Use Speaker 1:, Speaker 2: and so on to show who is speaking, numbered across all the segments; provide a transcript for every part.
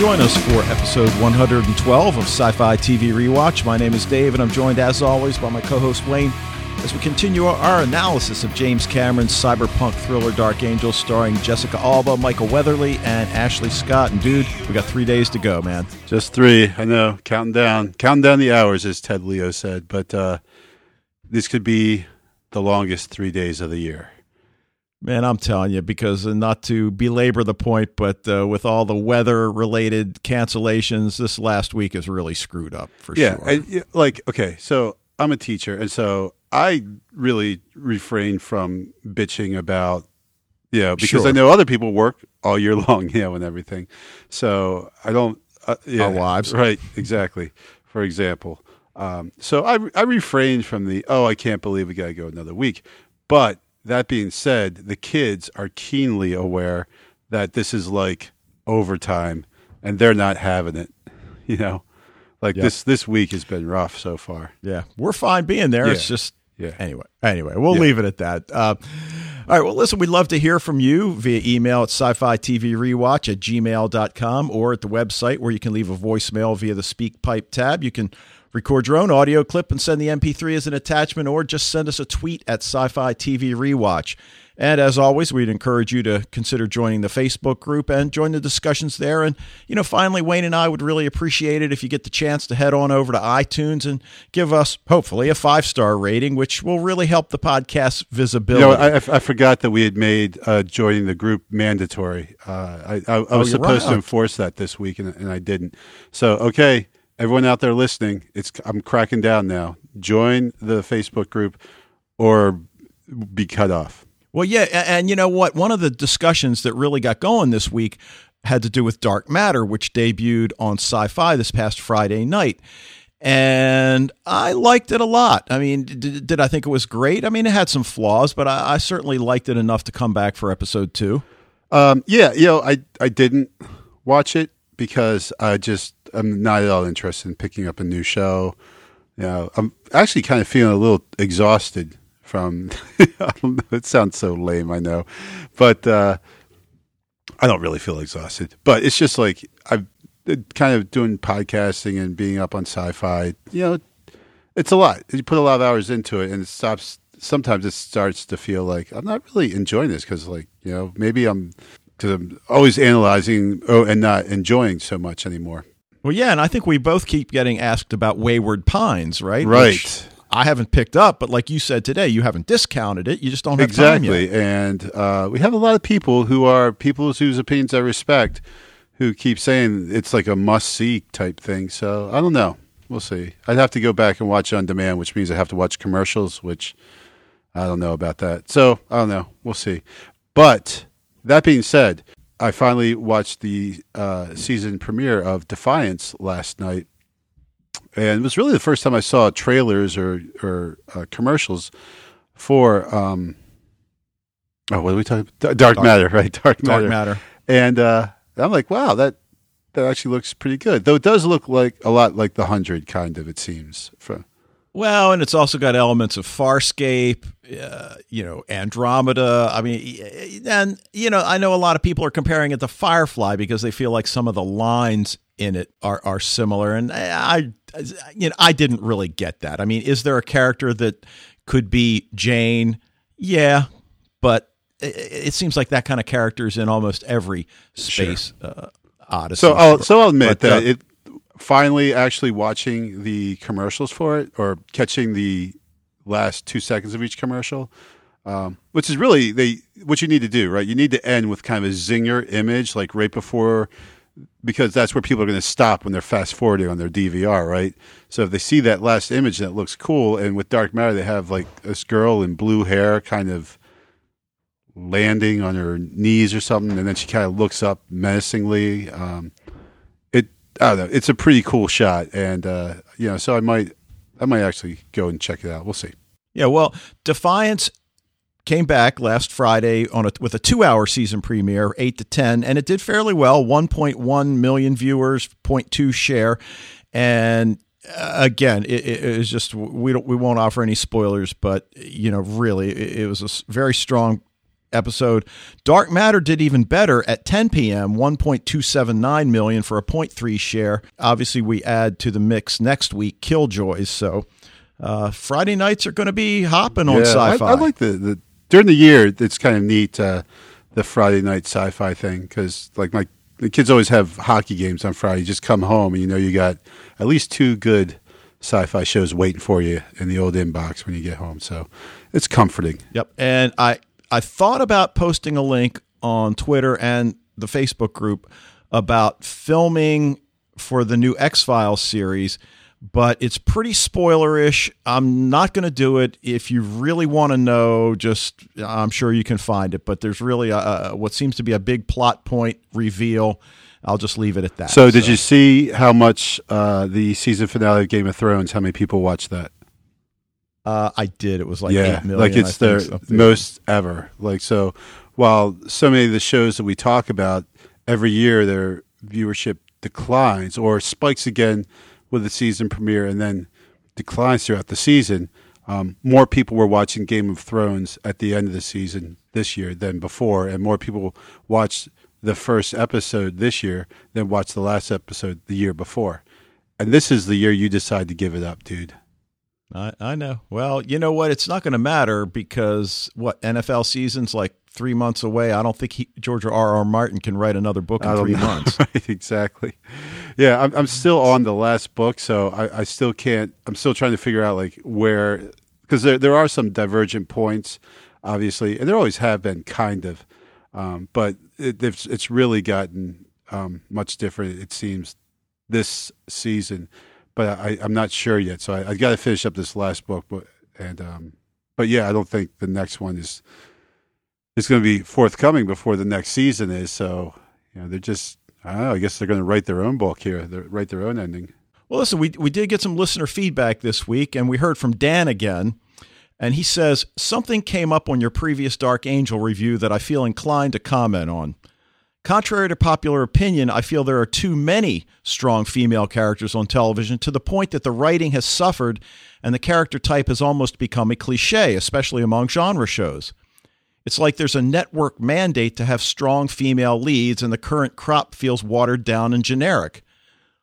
Speaker 1: join us for episode 112 of Sci Fi TV Rewatch. My name is Dave, and I'm joined, as always, by my co host Wayne as we continue our analysis of James Cameron's cyberpunk thriller Dark Angel, starring Jessica Alba, Michael Weatherly, and Ashley Scott. And dude, we got three days to go, man.
Speaker 2: Just three. I know. Counting down. Counting down the hours, as Ted Leo said. But uh, this could be the longest three days of the year.
Speaker 1: Man, I'm telling you, because uh, not to belabor the point, but uh, with all the weather related cancellations, this last week is really screwed up for
Speaker 2: yeah,
Speaker 1: sure.
Speaker 2: And, like, okay, so I'm a teacher, and so I really refrain from bitching about, you know, because
Speaker 1: Sure.
Speaker 2: I know other people work all year long, you know, and everything. So I don't. Uh, yeah,
Speaker 1: Our wives.
Speaker 2: right? Exactly. For example, um, so I I refrain from the oh I can't believe we got to go another week, but that being said, the kids are keenly aware that this is like overtime, and they're not having it. You know, like
Speaker 1: Yeah.
Speaker 2: this this week has been rough so far.
Speaker 1: yeah, we're fine being there. It's just
Speaker 2: Yeah.
Speaker 1: Anyway, anyway, we'll
Speaker 2: Yeah.
Speaker 1: leave it at that. Uh, all right. Well, listen, we'd love to hear from you via email at sci-fi TV rewatch at gmail.com or at the website where you can leave a voicemail via the SpeakPipe tab. You can record your own audio clip and send the MP3 as an attachment or just send us a tweet at sci-fi TV rewatch. And as always, we'd encourage you to consider joining the Facebook group and join the discussions there. And, you know, finally, Wayne and I would really appreciate it if you get the chance to head on over to iTunes and give us, hopefully, a five star rating, which will really help the podcast's
Speaker 2: You
Speaker 1: visibility.
Speaker 2: know, I, I I forgot that we had made uh, joining the group mandatory. Uh, I, I, I was
Speaker 1: Oh,
Speaker 2: supposed
Speaker 1: right.
Speaker 2: to enforce that this week, and, and I didn't. So, okay, everyone out there listening, it's I'm cracking down now. Join the Facebook group, or be cut off.
Speaker 1: Well, yeah, a- and you know what? One of the discussions that really got going this week had to do with Dark Matter, which debuted on Sci-Fi this past Friday night. And I liked it a lot. I mean, did, did I think it was great? I mean, it had some flaws, but I, I certainly liked it enough to come back for episode two.
Speaker 2: Um, yeah, you know, I I didn't watch it because I just I'm not at all interested in picking up a new show. You know, I'm actually kind of feeling a little exhausted from. It sounds so lame, I know, but uh, I don't really feel exhausted. But it's just like I've kind of doing podcasting and being up on sci-fi. You know, it's a lot. You put a lot of hours into it, and it stops. Sometimes it starts to feel like I'm not really enjoying this because, like, you know, maybe I'm because I'm always analyzing oh, and not enjoying so much anymore.
Speaker 1: Well, yeah, and I think we both keep getting asked about Wayward Pines, right?
Speaker 2: Right.
Speaker 1: Which I haven't picked up, but like you said today, you haven't discounted it. You just don't have.
Speaker 2: Exactly, and uh, we have a lot of people who are people whose opinions I respect, who keep saying it's like a must see type thing. So I don't know. We'll see. I'd have to go back and watch on demand, which means I have to watch commercials, which I don't know about that. So I don't know. We'll see. But that being said, I finally watched the uh, season premiere of Defiance last night, and it was really the first time I saw trailers or or uh, commercials for um, oh what are we talking? Dark, Dark Matter, right? Dark Matter.
Speaker 1: Dark Matter.
Speaker 2: And uh, I'm like, wow, that that actually looks pretty good. Though it does look like a lot like the Hundred, kind of. It seems. For,
Speaker 1: Well, and it's also got elements of Farscape, uh, you know, Andromeda. I mean, and you know, I know a lot of people are comparing it to Firefly because they feel like some of the lines in it are are similar, and I, I you know, I didn't really get that. I mean, is there a character that could be Jane? Yeah, but it, it seems like that kind of character is in almost every space uh, odyssey.
Speaker 2: so I'll so I'll admit
Speaker 1: But,
Speaker 2: that
Speaker 1: uh,
Speaker 2: it finally actually watching the commercials for it or catching the last two seconds of each commercial. Um, which is really they what you need to do, right? You need to end with kind of a zinger image, like right before because that's where people are going to stop when they're fast forwarding on their DVR, right? So if they see that last image that looks cool, and with Dark Matter they have like this girl in blue hair, kind of landing on her knees or something, and then she kind of looks up menacingly. Um, I don't know, it's a pretty cool shot, and uh, you know, so I might I might actually go and check it out. We'll see.
Speaker 1: Yeah, well, Defiance came back last Friday on a, with a two-hour season premiere, eight to ten, and it did fairly well. One point one million viewers, 0.2 share, and uh, again, it, it is just we don't we won't offer any spoilers, but you know, really, it, it was a very strong episode. Dark Matter did even better at 10 p.m., 1.279 million for a 0.3 share. Obviously, we add to the mix next week Killjoys. So uh, Friday nights are going to be hopping on
Speaker 2: Yeah,
Speaker 1: sci-fi.
Speaker 2: I, I like the, the during the year. It's kind of neat uh, the Friday night sci-fi thing because like my the kids always have hockey games on Friday. You just come home and you know you got at least two good sci-fi shows waiting for you in the old inbox when you get home. So it's comforting.
Speaker 1: Yep. And I I thought about posting a link on Twitter and the Facebook group about filming for the new X Files series, but it's pretty spoilerish. I'm not going to do it. If you really want to know, just I'm sure you can find it. But there's really a, what seems to be a big plot point reveal. I'll just leave it at that.
Speaker 2: So did you see how much uh, the season finale of Game of Thrones? How many people watched that?
Speaker 1: Uh, I did. It was like
Speaker 2: yeah,
Speaker 1: million.
Speaker 2: like it's their most ever. Like so, while so many of the shows that we talk about every year, their viewership declines or spikes again with the season premiere, and then declines throughout the season. Um, more people were watching Game of Thrones at the end of the season this year than before, and more people watched the first episode this year than watched the last episode the year before. And this is the year you decide to give it up, dude.
Speaker 1: I, I know. Well, you know what? It's not going to matter because what NFL season's like three months away. I don't think he, George R. R. Martin can write another book in three
Speaker 2: know.
Speaker 1: months.
Speaker 2: right, exactly. Yeah, I'm, I'm still on the last book, so I, I still can't. I'm still trying to figure out like where, because there there are some divergent points, obviously, and there always have been, kind of, um, but it, it's it's really gotten um, much different. It seems this season, but I, I'm not sure yet. So I, I got to finish up this last book, but and um, but yeah, I don't think the next one is is going to be forthcoming before the next season is. So you know, they're just I don't know. I guess they're going to write their own book here. They write their own ending.
Speaker 1: Well, listen, we, we did get some listener feedback this week, and we heard from Dan again. And he says, Something came up on your previous Dark Angel review that I feel inclined to comment on. Contrary to popular opinion, I feel there are too many strong female characters on television to the point that the writing has suffered and the character type has almost become a cliche, especially among genre shows. It's like there's a network mandate to have strong female leads, and the current crop feels watered down and generic.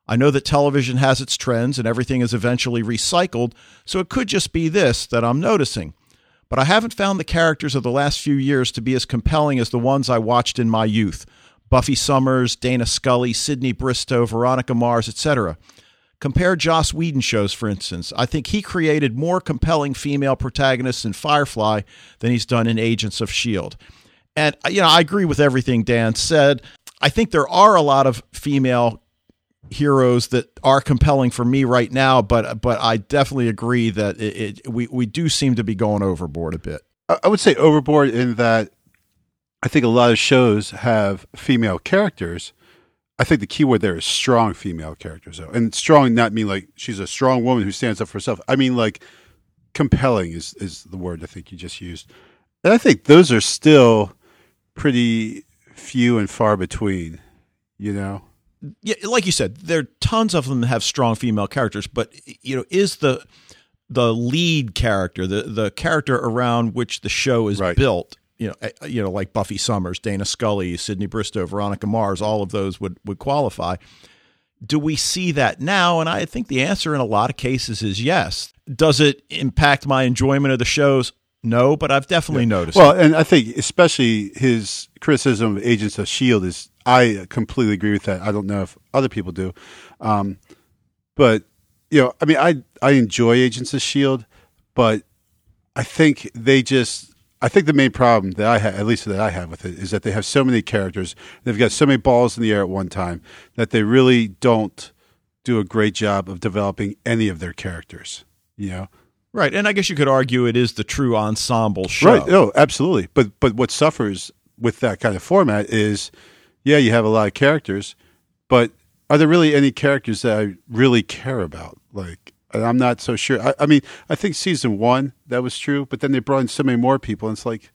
Speaker 1: I know that television has its trends and everything is eventually recycled, so it could just be this that I'm noticing. But I haven't found the characters of the last few years to be as compelling as the ones I watched in my youth Buffy Summers, Dana Scully, Sydney Bristow, Veronica Mars, etc. Compare Joss Whedon shows, for instance. I think he created more compelling female protagonists in Firefly than he's done in Agents of S.H.I.E.L.D. And, you know, I agree with everything Dan said. I think there are a lot of female heroes that are compelling for me right now, but but I definitely agree that it, it, we we do seem to be going overboard a bit.
Speaker 2: I, I would say overboard in that I think a lot of shows have female characters. I think the key word there is strong female characters, though, and strong not mean like she's a strong woman who stands up for herself. I mean like compelling is is the word I think you just used, and I think those are still pretty few and far between. You know,
Speaker 1: Yeah, like you said, there are tons of them that have strong female characters, but you know, is the the lead character, the the character around which the show is
Speaker 2: Right.
Speaker 1: built, you know, eh, you know, like Buffy Summers, Dana Scully, Sydney Bristow, Veronica Mars, all of those would would qualify. Do we see that now? And I think the answer in a lot of cases is yes. Does it impact my enjoyment of the shows? No, but I've definitely noticed.
Speaker 2: Well,
Speaker 1: it.
Speaker 2: and I think especially his criticism of Agents of Shield is I completely agree with that. I don't know if other people do, um, but you know, I mean, I I enjoy Agents of Shield, but I think they just. I think the main problem that I have, at least that I have with it, is that they have so many characters. They've got so many balls in the air at one time that they really don't do a great job of developing any of their characters. You know,
Speaker 1: right, and I guess you could argue it is the true ensemble show.
Speaker 2: Right. Oh, absolutely. But but what suffers with that kind of format is, yeah, you have a lot of characters, but are there really any characters that I really care about? Like, I'm not so sure. I, I mean, I think season one that was true, but then they brought in so many more people, and it's like,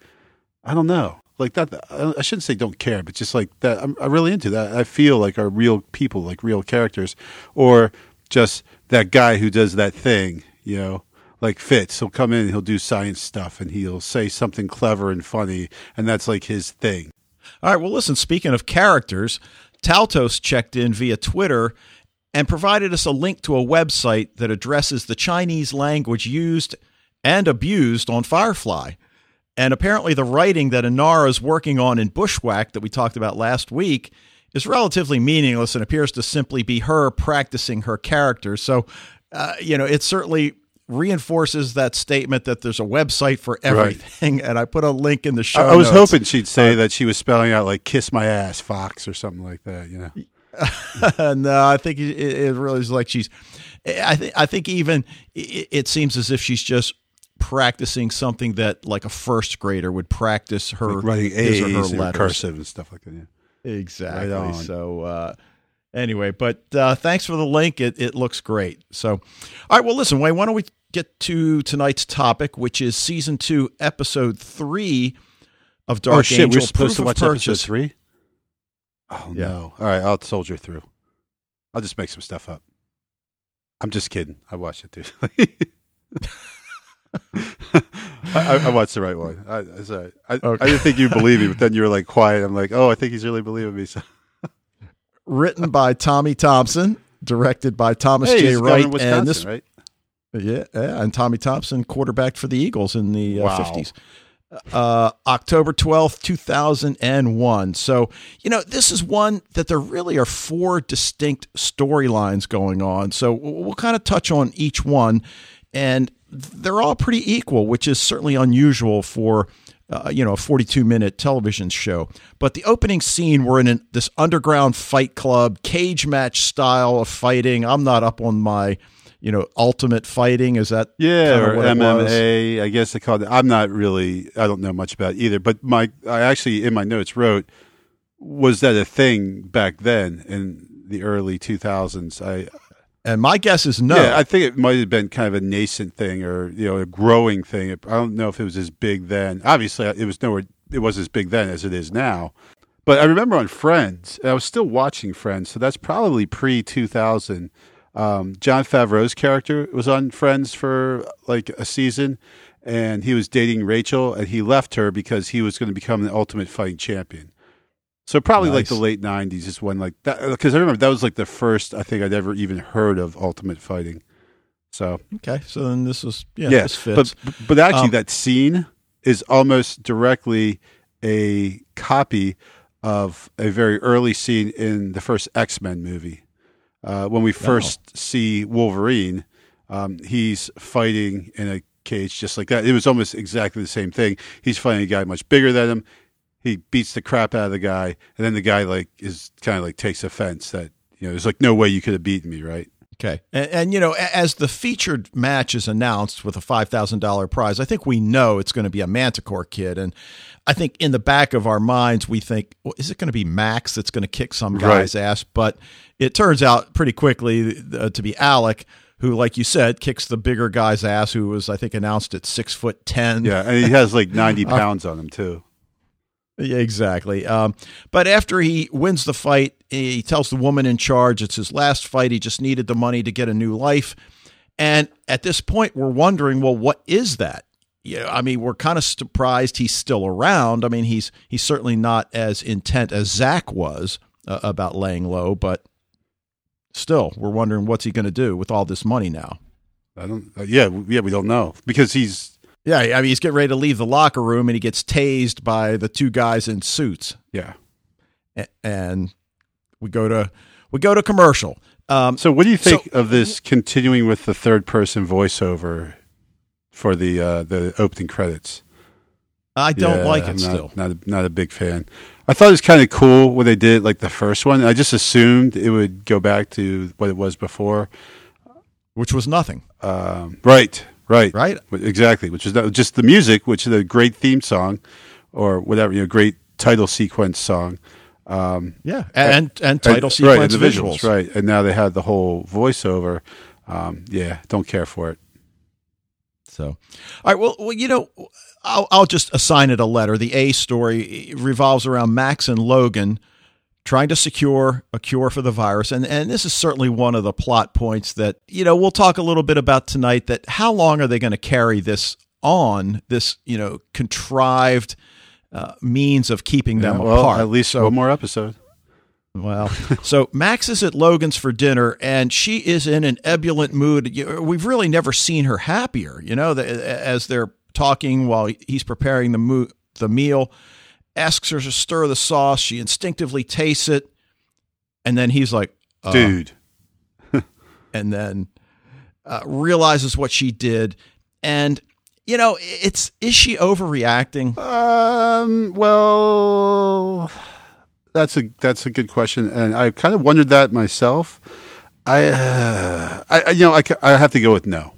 Speaker 2: I don't know. Like that, I shouldn't say don't care, but just like that, I'm, I'm really into that. I feel like are real people, like real characters, or just that guy who does that thing, you know, like Fitz. He'll come in he'll do science stuff and he'll say something clever and funny, and that's like his thing.
Speaker 1: All right. Well, listen, speaking of characters, Taltos checked in via Twitter and provided us a link to a website that addresses the Chinese language used and abused on Firefly. And apparently, the writing that Inara is working on in Bushwhack that we talked about last week is relatively meaningless and appears to simply be her practicing her character. So, uh, you know, it certainly reinforces that statement that there's a website for everything. Right. And I put a link in the show.
Speaker 2: I, I was
Speaker 1: notes.
Speaker 2: hoping she'd say uh, that she was spelling out like "kiss my ass, Fox" or something like that. You
Speaker 1: know. no, I think it, it really is like she's. I think I think even it, it seems as if she's just practicing something that like a first grader would practice her
Speaker 2: like writing A's or her letters. cursive and stuff like that. Yeah.
Speaker 1: Exactly. Right so uh, anyway, but uh, thanks for the link. It it looks great. So, all right. Well, listen, Wayne. Why don't we get to tonight's topic, which is season two, episode three of Dark
Speaker 2: oh, shit,
Speaker 1: Angel.
Speaker 2: We're supposed to watch purchase. episode three. Oh yeah. no! All right, I'll soldier through. I'll just make some stuff up. I'm just kidding. I watched it too. I, I, watched the right one. I, sorry. I, okay. I, didn't think you believe me, but then you were like quiet. I'm like, oh, I think he's really believing me. So.
Speaker 1: Written by Tommy Thompson, directed by Thomas
Speaker 2: hey,
Speaker 1: J. Wright, and this,
Speaker 2: right?
Speaker 1: Yeah, yeah, and Tommy Thompson, quarterback for the Eagles in the uh,
Speaker 2: wow.
Speaker 1: 50s. Uh, October 12th, 2001. So, you know, this is one that there really are four distinct storylines going on. So, we'll kind of touch on each one. And they're all pretty equal, which is certainly unusual for uh, you know a 42 minute television show. But the opening scene, we're in an, this underground fight club, cage match style of fighting. I'm not up on my you know ultimate fighting. Is that
Speaker 2: yeah or MMA? I guess they call it. I'm not really. I don't know much about either. But my I actually in my notes wrote was that a thing back then in the early 2000s? I
Speaker 1: and my guess is no.
Speaker 2: Yeah, I think it might have been kind of a nascent thing or you know a growing thing. I don't know if it was as big then. Obviously, it was nowhere. It was as big then as it is now. But I remember on Friends, I was still watching Friends, so that's probably pre two thousand. Um, Jon Favreau's character was on Friends for like a season, and he was dating Rachel, and he left her because he was going to become the ultimate fighting champion. So probably nice. like the late '90s is when like that because I remember that was like the first I think I'd ever even heard of Ultimate Fighting. So
Speaker 1: okay, so then this was yeah,
Speaker 2: yeah
Speaker 1: but
Speaker 2: but actually um, that scene is almost directly a copy of a very early scene in the first X Men movie. Uh, when we first wow. see Wolverine, um, he's fighting in a cage just like that. It was almost exactly the same thing. He's fighting a guy much bigger than him he beats the crap out of the guy, and then the guy like is kind of like takes offense that you know there's like no way you could have beaten me, right?
Speaker 1: Okay, and, and, you know, as the featured match is announced with a five thousand dollar prize, I think we know it's going to be a Manticore kid, and I think in the back of our minds we think, well, is it going to be Max that's going to kick some guy's right. ass? But it turns out pretty quickly uh, to be Alec who, like you said, kicks the bigger guy's ass, who was, I think, announced at six foot ten.
Speaker 2: Yeah, and he has like ninety uh, pounds on him too.
Speaker 1: Yeah, exactly. Um, but after he wins the fight, he tells the woman in charge it's his last fight. He just needed the money to get a new life. And at this point, we're wondering, well, what is that? Yeah, I mean, we're kind of surprised he's still around. I mean, he's he's certainly not as intent as Zack was uh, about laying low, but still, we're wondering what's he going to do with all this money now.
Speaker 2: I don't. Uh, yeah, yeah, we don't know because he's
Speaker 1: yeah, I mean, he's getting ready to leave the locker room and he gets tased by the two guys in suits.
Speaker 2: Yeah.
Speaker 1: And we go to we go to commercial.
Speaker 2: Um, so, what do you think so, of this continuing with the third person voiceover for the uh, the opening credits?
Speaker 1: I don't
Speaker 2: yeah,
Speaker 1: like it
Speaker 2: I'm
Speaker 1: still.
Speaker 2: Not, not a, not a big fan. I thought it was kind of cool when they did like the first one. I just assumed it would go back to what it was before,
Speaker 1: which was nothing.
Speaker 2: Um, right, Right.
Speaker 1: Right.
Speaker 2: Exactly. Which is just the music, which is a great theme song, or whatever you know, great title sequence song.
Speaker 1: Um, yeah, and and, and title and, sequence
Speaker 2: right,
Speaker 1: the visuals.
Speaker 2: visuals. right? And now they have the whole voiceover. Um, yeah, don't care for it.
Speaker 1: So, all right. Well, well, you know, I'll I'll just assign it a letter. The A story revolves around Max and Logan trying to secure a cure for the virus. And, and this is certainly one of the plot points that, you know, we'll talk a little bit about tonight that how long are they going to carry this on, this, you know, contrived uh, means of keeping them
Speaker 2: Yeah, well,
Speaker 1: apart.
Speaker 2: at least one more episode.
Speaker 1: well, so Max is at Logan's for dinner, and she is in an ebullient mood. We've really never seen her happier. You know, as they're talking while he's preparing the mo- the meal, asks her to stir the sauce. She instinctively tastes it, and then he's like, uh,
Speaker 2: Dude.
Speaker 1: and then uh, realizes what she did, and you know, it's is she overreacting?
Speaker 2: Um. Well, that's a that's a good question, and I kind of wondered that myself. I, uh, I I- you know, I, I have to go with no.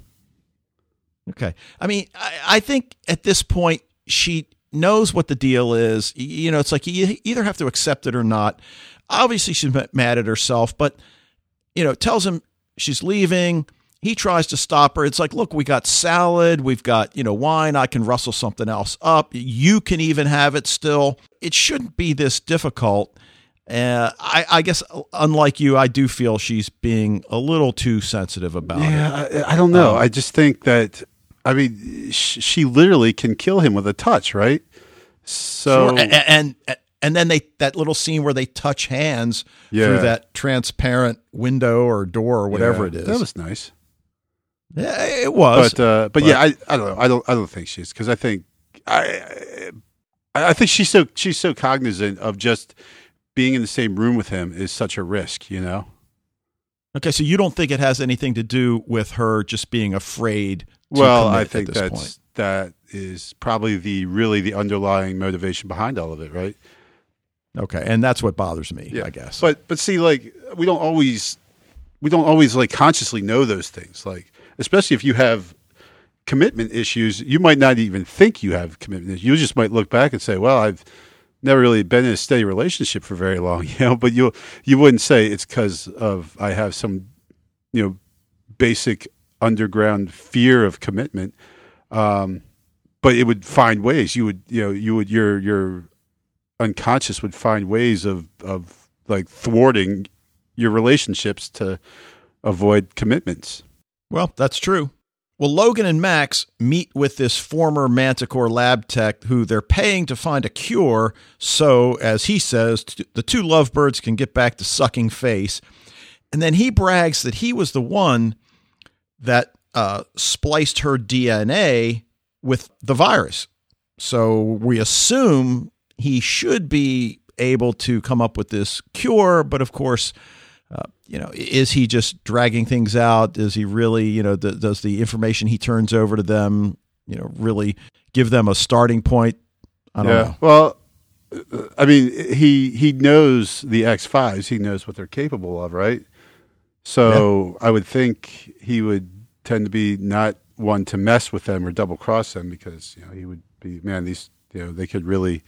Speaker 1: Okay. I mean, I, I think at this point she knows what the deal is. You know, it's like you either have to accept it or not. Obviously, she's mad at herself, but you know, tells him she's leaving. He tries to stop her. It's like, look, we got salad, we've got you know wine. I can rustle something else up. You can even have it still. It shouldn't be this difficult. Uh, I, I guess, unlike you, I do feel she's being a little too sensitive about it.
Speaker 2: Yeah, I, I don't know.
Speaker 1: Um,
Speaker 2: I just think that I mean, sh- she literally can kill him with a touch, right? So
Speaker 1: Sure. And, and and then they that little scene where they touch hands
Speaker 2: Yeah.
Speaker 1: through that transparent window or door or whatever
Speaker 2: yeah,
Speaker 1: it is.
Speaker 2: that was nice.
Speaker 1: yeah, it was.
Speaker 2: but uh, but, yeah, I, I don't know. I don't I don't think she's because I think I I I think she's so she's so cognizant of just being in the same room with him is such a risk, you know.
Speaker 1: okay, so you don't think it has anything to do with her just being afraid?
Speaker 2: Well, I think that's
Speaker 1: point.
Speaker 2: that is probably the really the underlying motivation behind all of it, right?
Speaker 1: okay, and that's what bothers me. yeah. I guess.
Speaker 2: But but see, like we don't always we don't always like consciously know those things. Like especially if you have commitment issues, you might not even think you have commitment issues. You just might look back and say, "Well, I've never really been in a steady relationship for very long," you know. But you you wouldn't say it's because of I have some you know basic underground fear of commitment. Um, but it would find ways. You would you know you would your your unconscious would find ways of of like thwarting your relationships to avoid commitments.
Speaker 1: Well, that's true. Well, Logan and Max meet with this former Manticore lab tech who they're paying to find a cure so, as he says, the two lovebirds can get back to sucking face. And then he brags that he was the one that uh, spliced her DNA with the virus. So we assume he should be able to come up with this cure, but of course, uh, you know, is he just dragging things out? Is he really, you know, th- does the information he turns over to them, you know, really give them a starting point? I don't know.
Speaker 2: Well, uh, I mean, he he knows the X fives. He knows what they're capable of, right? So I would think he would tend to be not one to mess with them or double cross them because you know he would be man. These you know they could really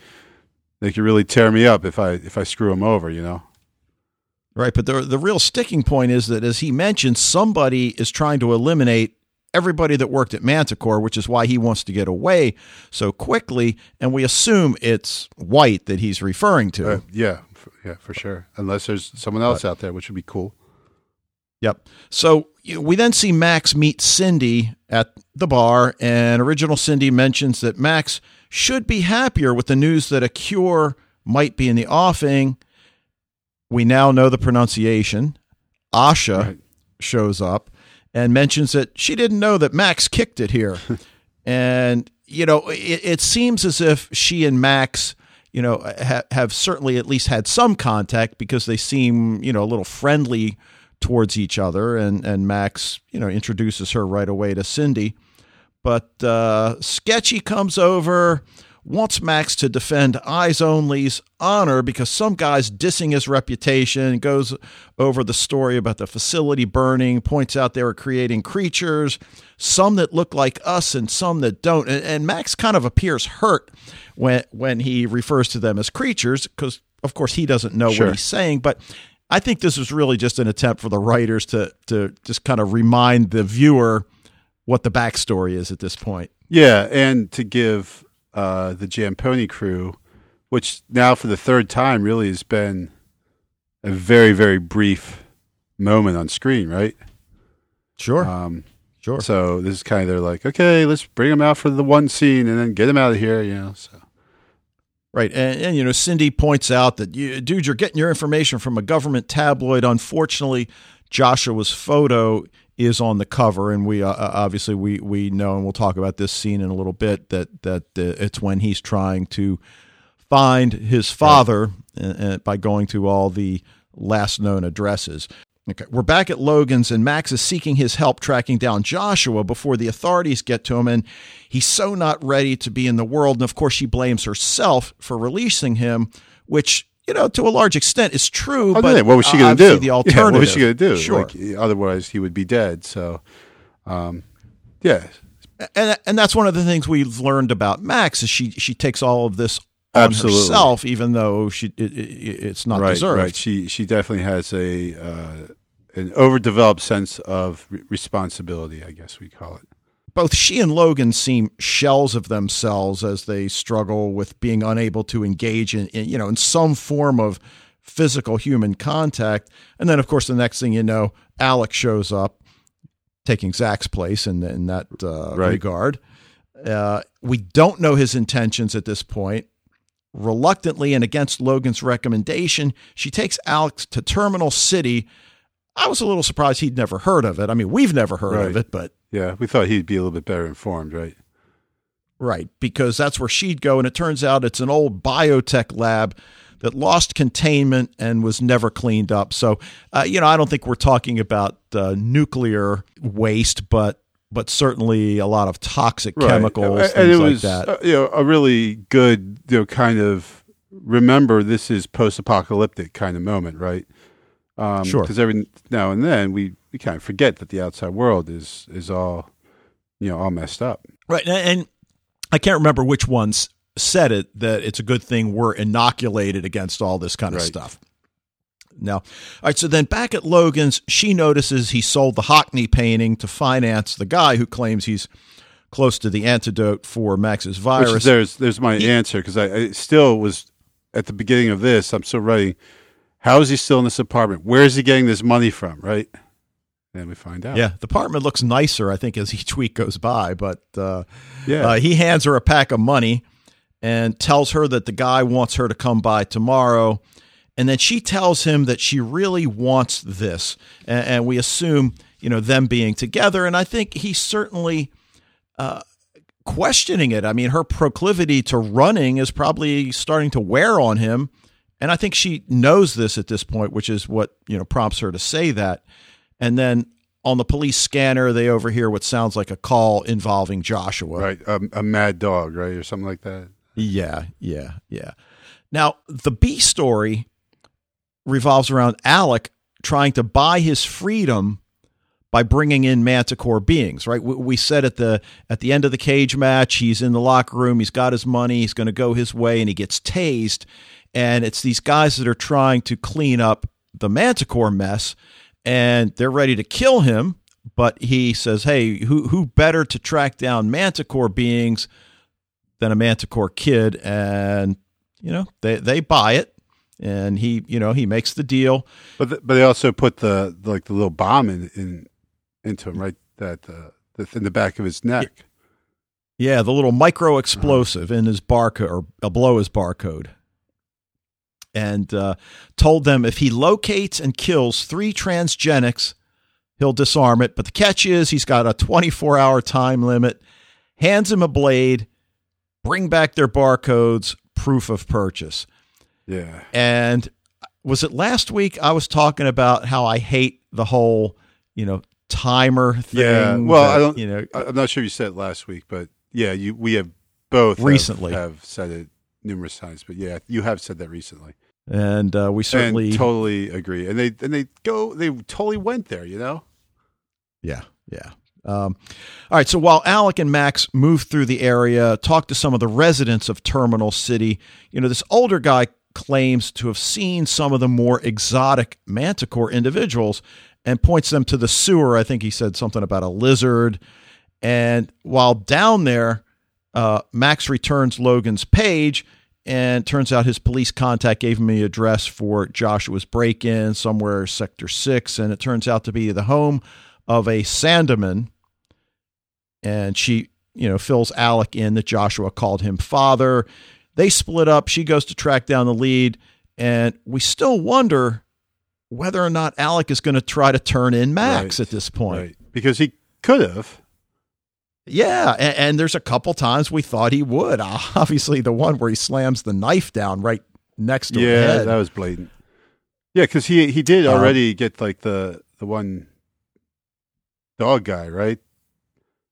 Speaker 2: they could really tear me up if I if I screw them over. You know.
Speaker 1: Right. But the, the real sticking point is that, as he mentioned, somebody is trying to eliminate everybody that worked at Manticore, which is why he wants to get away so quickly. And we assume it's White that he's referring to.
Speaker 2: Uh, yeah, f- yeah, for sure. Unless there's someone else out there, which would be cool.
Speaker 1: Yep. So we then see Max meet Cindy at the bar, and original Cindy mentions that Max should be happier with the news that a cure might be in the offing. We now know the pronunciation. Asha
Speaker 2: Right.
Speaker 1: shows up and mentions that she didn't know that Max kicked it here. and, you know, it, it seems as if she and Max, you know, ha- have certainly at least had some contact because they seem, you know, a little friendly towards each other. And, and Max, you know, introduces her right away to Cindy. But uh, Sketchy comes over, wants Max to defend Eyes Only's honor because some guy's dissing his reputation, goes over the story about the facility burning, points out they were creating creatures, some that look like us and some that don't. And, and Max kind of appears hurt when when he refers to them as creatures because, of course, he doesn't know
Speaker 2: Sure.
Speaker 1: what he's saying. But I think this was really just an attempt for the writers to to just kind of remind the viewer what the backstory is at this point.
Speaker 2: Yeah, and to give uh, the Jam Pony crew, which now for the third time really has been a very very brief moment on screen, right?
Speaker 1: Sure.
Speaker 2: Um,
Speaker 1: sure.
Speaker 2: so this is kind of they're like, okay, let's bring them out for the one scene and then get them out of here, you know. So
Speaker 1: Right. And, and, you know, Cindy points out that, you, dude, you're getting your information from a government tabloid. Unfortunately, Joshua's photo is on the cover. And we uh, obviously we, we know, and we'll talk about this scene in a little bit, that, that uh, it's when he's trying to find his father right. uh, by going to all the last known addresses. Okay, we're back at Logan's, and Max is seeking his help tracking down Joshua before the authorities get to him, and he's so not ready to be in the world. And of course, she blames herself for releasing him, which you know to a large extent is true.
Speaker 2: Oh,
Speaker 1: but
Speaker 2: what was she going to do?
Speaker 1: The alternative.
Speaker 2: Yeah, what was she going to do?
Speaker 1: Sure.
Speaker 2: Like, otherwise, he would be dead. So, um, yeah,
Speaker 1: and and that's one of the things we've learned about Max is she she takes all of this on
Speaker 2: Absolutely.
Speaker 1: herself, even though she it, it, it's not
Speaker 2: right,
Speaker 1: deserved.
Speaker 2: Right. She she definitely has a uh, an overdeveloped sense of re- responsibility. I guess we call it.
Speaker 1: Both she and Logan seem shells of themselves as they struggle with being unable to engage in, in you know in some form of physical human contact. And then, of course, the next thing you know, Alex shows up, taking Zack's place in, in that uh,
Speaker 2: Right.
Speaker 1: regard. Uh, we don't know his intentions at this point. Reluctantly and against Logan's recommendation, she takes Alex to Terminal City. I was a little surprised he'd never heard of it. I mean, we've never heard of it, but
Speaker 2: Yeah, we thought he'd be a little bit better informed, right?
Speaker 1: Right, because that's where she'd go. And it turns out it's an old biotech lab that lost containment and was never cleaned up. So, uh, you know, I don't think we're talking about uh, nuclear waste, but but certainly a lot of toxic
Speaker 2: Right.
Speaker 1: chemicals,
Speaker 2: and
Speaker 1: things
Speaker 2: it
Speaker 1: like
Speaker 2: was
Speaker 1: that.
Speaker 2: uh, you know a really good you know kind of remember this is post-apocalyptic kind of moment, right? Um,
Speaker 1: Sure.
Speaker 2: Because every now and then we we kind of forget that the outside world is is all you know all messed up.
Speaker 1: Right, and, I can't remember which ones said it that it's a good thing we're inoculated against all this kind of
Speaker 2: Right.
Speaker 1: stuff. Now, all right, so then back at Logan's, she notices he sold the Hockney painting to finance the guy who claims he's close to the antidote for Max's virus.
Speaker 2: is, there's there's my
Speaker 1: He-
Speaker 2: answer because I, I still was at the beginning of this. I'm still writing. How is he still in this apartment? Where is he getting this money from? Right. And we find out.
Speaker 1: yeah, the apartment looks nicer, I think, as each week goes by. But uh,
Speaker 2: Yeah.
Speaker 1: uh, he hands her a pack of money and tells her that the guy wants her to come by tomorrow. And then she tells him that she really wants this. And, and we assume, you know, them being together. And I think he's certainly uh, questioning it. I mean, her proclivity to running is probably starting to wear on him. And I think she knows this at this point, which is what, you know, prompts her to say that. And then on the police scanner, they overhear what sounds like a call involving Joshua.
Speaker 2: right. Um, a mad dog, right, or something like that.
Speaker 1: Yeah, yeah, yeah. Now, the B story revolves around Alec trying to buy his freedom by bringing in manticore beings, right? We, we said at the at the end of the cage match, he's in the locker room, he's got his money, he's going to go his way and he gets tased and it's these guys that are trying to clean up the manticore mess and they're ready to kill him, but he says, "Hey, who who better to track down manticore beings than a manticore kid and you know they they buy it and he you know he makes the deal
Speaker 2: But th- but they also put the like the little bomb in, in into him, right? That uh, that's in the back of his neck.
Speaker 1: yeah the little micro explosive in his barcode or uh, below his barcode and uh, told them if he locates and kills three transgenics he'll disarm it but the catch is he's got a 24 hour time limit hands him a blade bring back their barcodes proof of purchase
Speaker 2: Yeah.
Speaker 1: And was it last week I was talking about how I hate the whole, you know, timer thing?
Speaker 2: Yeah. Well,
Speaker 1: that,
Speaker 2: I don't.
Speaker 1: you know,
Speaker 2: I'm not sure you said it last week, but yeah, you we have both have-
Speaker 1: Recently.
Speaker 2: have, said it numerous times. But yeah, you have said that recently,
Speaker 1: and uh, we certainly,
Speaker 2: and totally agree. And they and they go, they totally went there. You know.
Speaker 1: yeah, yeah. Um, all right. So while Alec and Max move through the area, talk to some of the residents of Terminal City, you know, this older guy claims to have seen some of the more exotic manticore individuals and points them to the sewer. I think he said something about a lizard. And while down there, uh, Max returns Logan's page and turns out his police contact gave him the address for Joshua's break in somewhere sector 6 and it turns out to be the home of a Sandeman and she you know fills Alec in that Joshua called him father they split up she goes to track down the lead and we still wonder whether or not Alec is going to try to turn in Max
Speaker 2: Right.
Speaker 1: at this point
Speaker 2: Right. Because he could have.
Speaker 1: Yeah, and, and there's a couple times we thought he would. Obviously, the one where he slams the knife down right next to
Speaker 2: Yeah,
Speaker 1: head.
Speaker 2: that was blatant. Yeah, because he he did
Speaker 1: Um,
Speaker 2: already get like the the one dog guy, right?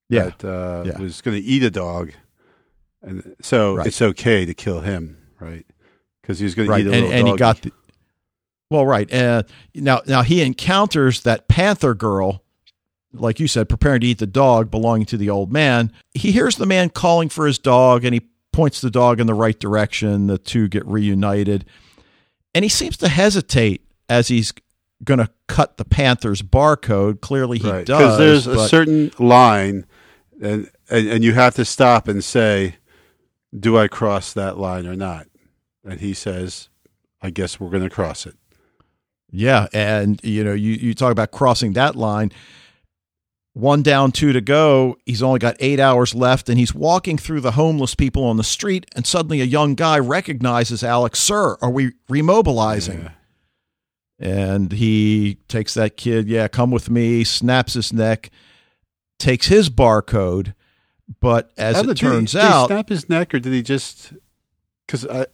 Speaker 1: yeah,
Speaker 2: That uh,
Speaker 1: Yeah.
Speaker 2: was going to eat a dog, and so
Speaker 1: Right.
Speaker 2: it's okay to kill him, right? Because he was going to eat a
Speaker 1: and,
Speaker 2: little
Speaker 1: and he got the well, right. Uh, now, now he encounters that panther girl, like you said, preparing to eat the dog belonging to the old man. He hears the man calling for his dog, and he points the dog in the right direction. The two get reunited, and he seems to hesitate as he's going to cut the panther's barcode. Clearly, he
Speaker 2: right
Speaker 1: does.
Speaker 2: Because there's a certain line, and, and and you have to stop and say, "Do I cross that line or not?" And he says, "I guess we're going to cross it."
Speaker 1: Yeah, and you know, you you talk about crossing that line. One down, two to go. He's only got eight hours left, and he's walking through the homeless people on the street. And suddenly, a young guy recognizes Alex. Sir, are we remobilizing?
Speaker 2: Yeah.
Speaker 1: And he takes that kid. Yeah, come with me. Snaps his neck, takes his barcode. But as
Speaker 2: How
Speaker 1: it
Speaker 2: did- did he-
Speaker 1: turns
Speaker 2: did he snap his neck, or did he just? Because I,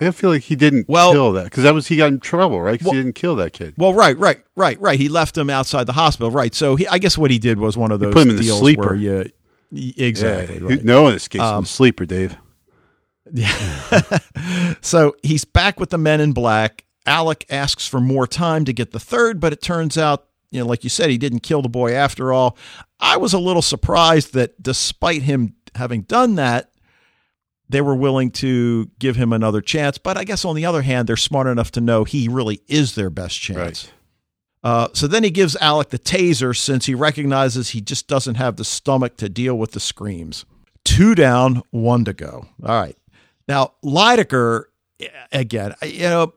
Speaker 2: I feel like he didn't
Speaker 1: Well-
Speaker 2: kill that because that was he got in trouble, right? Because
Speaker 1: Well-
Speaker 2: he didn't kill that kid.
Speaker 1: Well, right, right, right, right. He left him outside the hospital, right? So he, I guess what he did was one of those
Speaker 2: put him in the sleeper.
Speaker 1: where you exactly
Speaker 2: Yeah,
Speaker 1: right.
Speaker 2: no one escapes from
Speaker 1: Um,
Speaker 2: the sleeper, Dave.
Speaker 1: Yeah. so he's back with the men in black. Alec asks for more time to get the third, but it turns out, you know, like you said, he didn't kill the boy after all. I was a little surprised that despite him having done that, they were willing to give him another chance. But I guess on the other hand, they're smart enough to know he really is their best chance.
Speaker 2: Right.
Speaker 1: Uh, so then he gives Alec the taser since he recognizes he just doesn't have the stomach to deal with the screams. Two down, one to go. All right. Now, Lydecker, again, you know,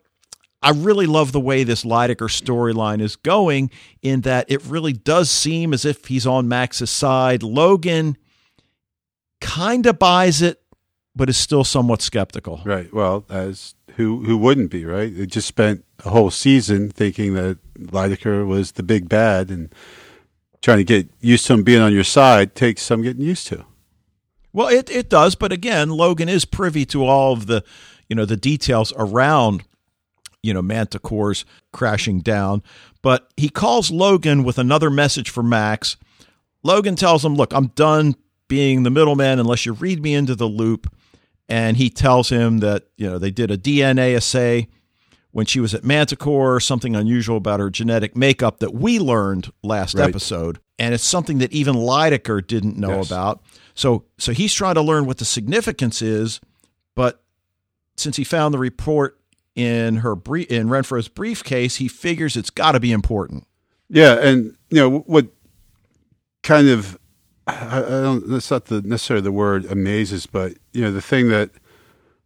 Speaker 1: I really love the way this Lydecker storyline is going in that it really does seem as if he's on Max's side. Logan kind of buys it, but is still somewhat skeptical.
Speaker 2: Right. Well, as who who wouldn't be right? They just spent a whole season thinking that Lydecker was the big bad, and trying to get used to him being on your side takes some getting used to.
Speaker 1: Well, it, it does, but again, Logan is privy to all of the, you know, the details around, you know, Manticore's crashing down. But he calls Logan with another message for Max. Logan tells him, "Look, I'm done being the middleman unless you read me into the loop." And he tells him that you know they did a DNA assay when she was at Manticore, something unusual about her genetic makeup that we learned last
Speaker 2: Right.
Speaker 1: episode, and it's something that even Lydecker didn't know
Speaker 2: Yes.
Speaker 1: about. So, so he's trying to learn what the significance is, but since he found the report in her brief, in Renfro's briefcase, he figures it's got to be important.
Speaker 2: Yeah, and you know what kind of I, I don't that's not the necessarily the word amazes, but you know the thing that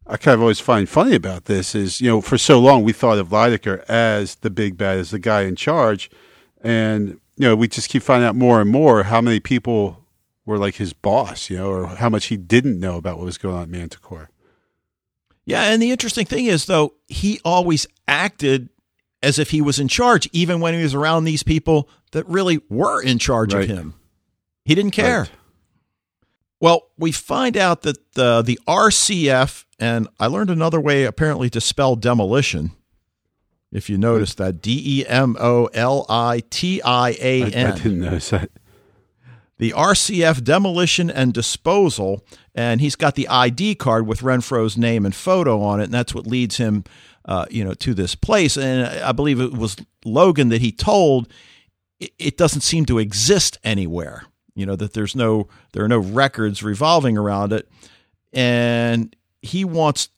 Speaker 2: I kind of always find funny about this is you know for so long we thought of Lydecker as the big bad, as the guy in charge, and you know we just keep finding out more and more how many people were like his boss, you know, or how much he didn't know about what was going on at Manticore.
Speaker 1: Yeah, and the interesting thing is though, he always acted as if he was in charge, even when he was around these people that really were in charge
Speaker 2: Right.
Speaker 1: of him. He didn't care.
Speaker 2: Right.
Speaker 1: Well, we find out that the the RCF, and I learned another way apparently to spell demolition. If you notice that D E M O L I T I A
Speaker 2: I, I
Speaker 1: N,
Speaker 2: didn't notice that.
Speaker 1: the RCF demolition and disposal, and he's got the ID card with Renfro's name and photo on it, and that's what leads him, uh, you know, to this place. And I believe it was Logan that he told it doesn't seem to exist anywhere. You know that there's no there are no records revolving around it, and he wants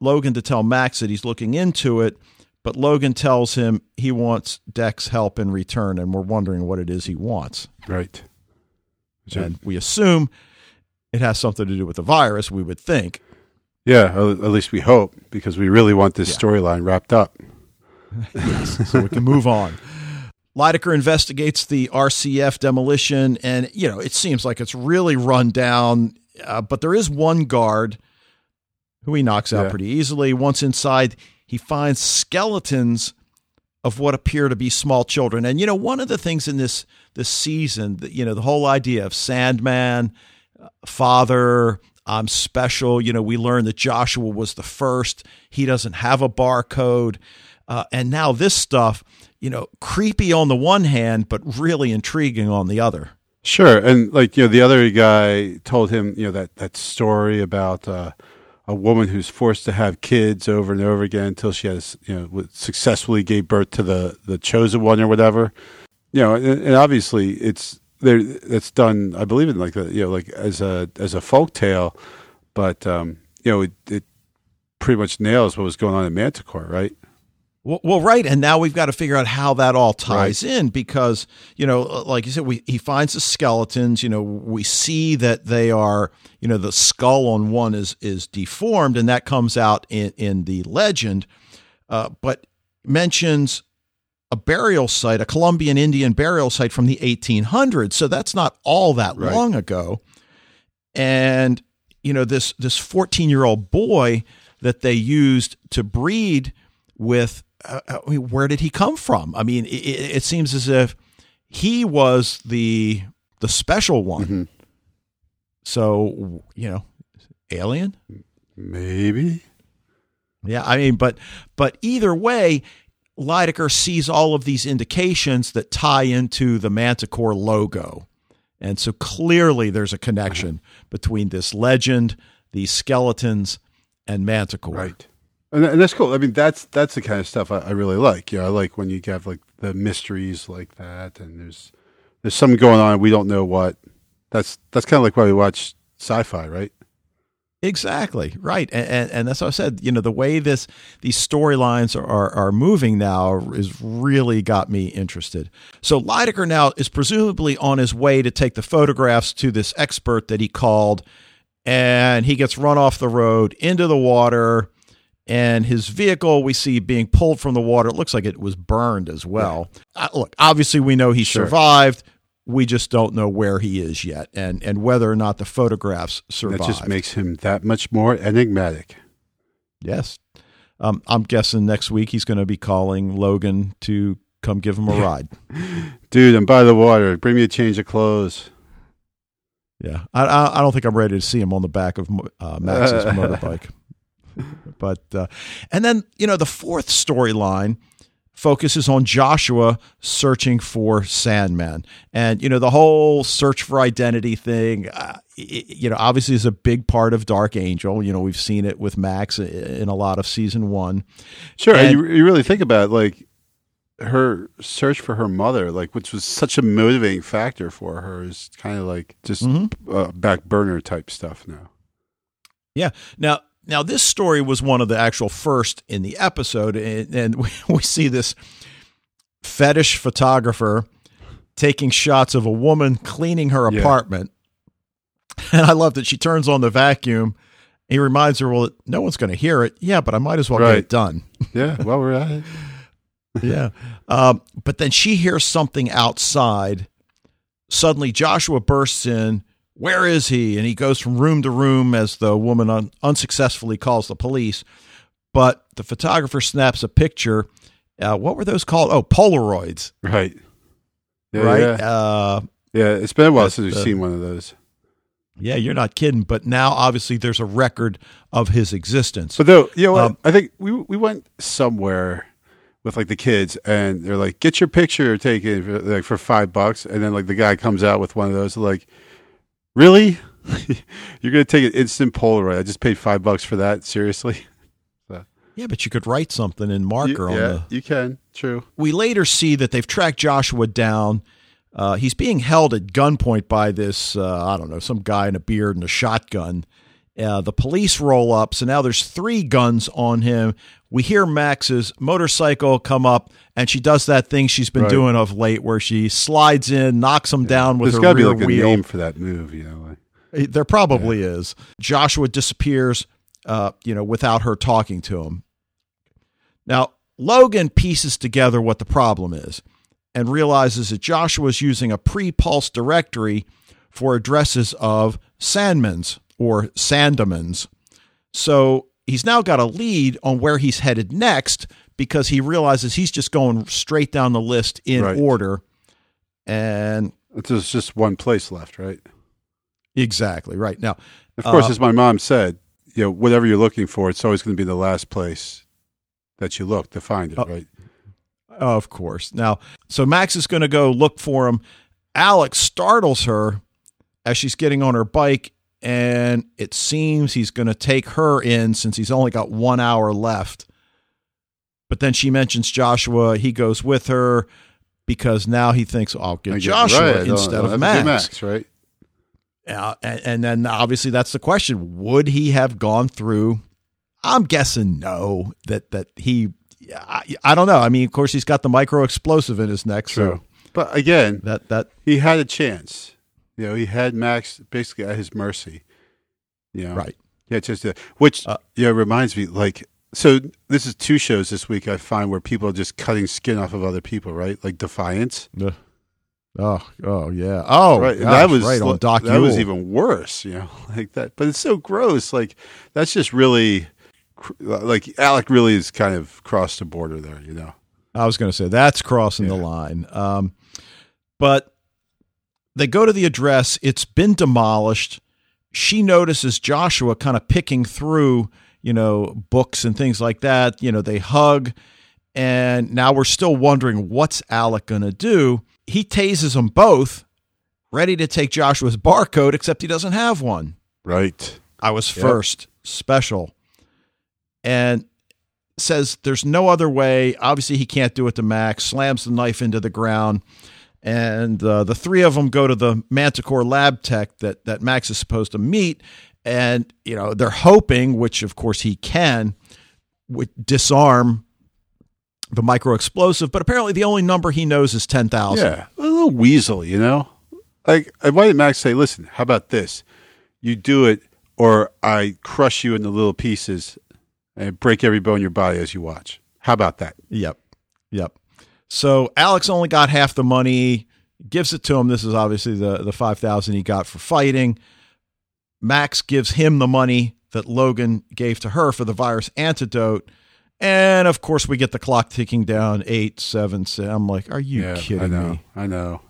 Speaker 1: Logan to tell Max that he's looking into it. But Logan tells him he wants Dex help in return, and we're wondering what it is he wants.
Speaker 2: Right. So-
Speaker 1: And we assume it has something to do with the virus, we would think.
Speaker 2: Yeah, at least we hope because we really want this
Speaker 1: Yeah.
Speaker 2: storyline wrapped up.
Speaker 1: so we can move on. Lydecker investigates the RCF demolition, and you know it seems like it's really run down. Uh, but there is one guard who he knocks out
Speaker 2: Yeah.
Speaker 1: pretty easily. Once inside, he finds skeletons of what appear to be small children. And you know, one of the things in this this season, you know, the whole idea of Sandman, uh, Father, I'm special. You know, we learned that Joshua was the first. He doesn't have a barcode, uh, and now this stuff, you know, creepy on the one hand, but really intriguing on the other.
Speaker 2: Sure, and like you know, the other guy told him you know that that story about uh, a woman who's forced to have kids over and over again until she has you know successfully gave birth to the the chosen one or whatever. You know, and, and obviously it's there. It's done, I believe, in like a, you know, like as a as a folk tale, but um, you know, it, it pretty much nails what was going on in Manticore, right?
Speaker 1: Well, well, right, and now we've got to figure out how that all ties in because you know, like you said, we he finds the skeletons. You know, we see that they are, you know, the skull on one is is deformed, and that comes out in in the legend, uh, but mentions a burial site, a Colombian Indian burial site from the 1800s. So that's not all that
Speaker 2: Right.
Speaker 1: long ago, and you know this this 14 year old boy that they used to breed with uh, I mean, where did he come from i mean it, it seems as if he was the the special one
Speaker 2: Mhm.
Speaker 1: so you know alien
Speaker 2: Maybe.
Speaker 1: yeah i mean but but either way Lydecker sees all of these indications that tie into the Manticore logo. And so clearly there's a connection between this legend, these skeletons, and Manticore.
Speaker 2: Right. And, and that's cool. I mean, that's that's the kind of stuff I, I really like. You know, I like when you have like the mysteries like that, and there's there's something going on we don't know what. That's that's kind of like why we watch sci-fi, right?
Speaker 1: Exactly right, and, and and that's what I said. You know, the way this these storylines are, are are moving now is really got me interested. So Lydecker now is presumably on his way to take the photographs to this expert that he called, and he gets run off the road into the water, and his vehicle we see being pulled from the water. It looks like it was burned as well. Uh, look, obviously we know he
Speaker 2: Sure.
Speaker 1: survived. We just don't know where he is yet, and and whether or not the photographs survived.
Speaker 2: That just makes him that much more enigmatic.
Speaker 1: Yes. Um, I'm guessing next week he's going to be calling Logan to come give him a ride.
Speaker 2: Dude, I'm by the water. Bring me a change of clothes.
Speaker 1: Yeah. I, I, I don't think I'm ready to see him on the back of uh, Max's motorbike. But, uh, and then, you know, the fourth storyline focuses on Joshua searching for Sandman. And, you know, the whole search for identity thing, uh, y- you know, obviously is a big part of Dark Angel. You know, we've seen it with Max in a lot of season one.
Speaker 2: Sure, and, you, you really think about it, like her search for her mother, like which was such a motivating factor for her, is kind of like just
Speaker 1: Mhm.
Speaker 2: uh, back burner type stuff now.
Speaker 1: Yeah. Now, now this story was one of the actual first in the episode, and, and we, we see this fetish photographer taking shots of a woman cleaning her
Speaker 2: Yeah.
Speaker 1: apartment. And I love that she turns on the vacuum. He reminds her, "Well, no one's going to hear it. Yeah, but I might as well get it done."
Speaker 2: Yeah, well, we're at it.
Speaker 1: yeah. Um, but then she hears something outside. Suddenly, Joshua bursts in. Where is he? And he goes from room to room as the woman un- unsuccessfully calls the police. But the photographer snaps a picture. Uh, what were those called? Oh, Polaroids,
Speaker 2: Right. Yeah,
Speaker 1: right?
Speaker 2: Yeah.
Speaker 1: Uh,
Speaker 2: yeah, it's been a while since we've seen one of those.
Speaker 1: yeah, you're not kidding. But now, obviously, there's a record of his existence.
Speaker 2: But though, you know?
Speaker 1: Um,
Speaker 2: I think we we went somewhere with like the kids, and they're like, "Get your picture taken for, like for five bucks," and then like the guy comes out with one of those, like, "Really? You're gonna take an instant Polaroid? I just paid five bucks for that? Seriously?"
Speaker 1: yeah, but you could write something in
Speaker 2: You-
Speaker 1: marker on
Speaker 2: yeah,
Speaker 1: the
Speaker 2: you can. True.
Speaker 1: we later see that they've tracked Joshua down. Uh, he's being held at gunpoint by this, uh, I don't know, some guy in a beard and a shotgun. Uh, the police roll up, so now there's three guns on him. We hear Max's motorcycle come up, and she does that thing she's been
Speaker 2: Right.
Speaker 1: doing of late, where she slides in, knocks him down with
Speaker 2: There's
Speaker 1: her
Speaker 2: got to be
Speaker 1: rear
Speaker 2: like a
Speaker 1: wheel.
Speaker 2: name for that move, you know. Like,
Speaker 1: There probably is. Joshua disappears, uh, you know, without her talking to him. Now, Logan pieces together what the problem is and realizes that Joshua is using a pre pulse directory for addresses of Sandmans or Sandemans. So he's now got a lead on where he's headed next because he realizes he's just going straight down the list in
Speaker 2: Right.
Speaker 1: order. And
Speaker 2: There's just one place left, right?
Speaker 1: exactly right now,
Speaker 2: Of course,
Speaker 1: Uh,
Speaker 2: as my mom said, you know, whatever you're looking for, it's always going to be the last place that you look to find it,
Speaker 1: Oh.
Speaker 2: right?
Speaker 1: of course. Now, so Max is going to go look for him. Alex startles her as she's getting on her bike, and it seems he's going to take her in since he's only got one hour left. But then she mentions Joshua. He goes with her because now he thinks, I'll get Joshua
Speaker 2: right,
Speaker 1: instead of Max.
Speaker 2: Max, right?
Speaker 1: Uh, and, and then obviously that's the question: Would he have gone through? I'm guessing no. That that he, I, I don't know. I mean, of course, he's got the micro explosive in his neck,
Speaker 2: True.
Speaker 1: so
Speaker 2: But again,
Speaker 1: that that
Speaker 2: he had a chance. You know, he had Max basically at his mercy. You know,
Speaker 1: right.
Speaker 2: Yeah, just uh, which
Speaker 1: Uh,
Speaker 2: yeah reminds me like so. This is two shows this week I find where people are just cutting skin off of other people, right? Like Defiance,
Speaker 1: Ugh. Oh, oh yeah. Oh,
Speaker 2: right?
Speaker 1: Gosh,
Speaker 2: that was
Speaker 1: right on Doc.
Speaker 2: that was even worse, you know, like that. But it's so gross. Like that's just really like Alec really is kind of crossed the border there, you know.
Speaker 1: I was going to say that's crossing the line. Um, but they go to the address. It's been demolished. She notices Joshua kind of picking through, you know, books and things like that. You know, they hug, and now we're still wondering what's Alec going to do. He tases them both, ready to take Joshua's barcode, except he doesn't have one.
Speaker 2: Right.
Speaker 1: I was
Speaker 2: Yep.
Speaker 1: first, special. And says there's no other way. Obviously, he can't do it to Max, slams the knife into the ground. And uh, the three of them go to the Manticore lab tech that, that Max is supposed to meet. And, you know, they're hoping, which of course he can, would disarm the micro explosive. But apparently, the only number he knows is 10,000.
Speaker 2: Yeah, a little weasel, you know. Like, why did Max say, "Listen, how about this? You do it, or I crush you into little pieces and break every bone in your body as you watch." How about that?
Speaker 1: Yep. Yep. So Alex only got half the money, gives it to him. This is obviously the, the 5000 he got for fighting. Max gives him the money that Logan gave to her for the virus antidote. And of course, we get the clock ticking down eight, seven, six. I'm like, are you
Speaker 2: yeah,
Speaker 1: kidding
Speaker 2: I know.
Speaker 1: me?
Speaker 2: I know.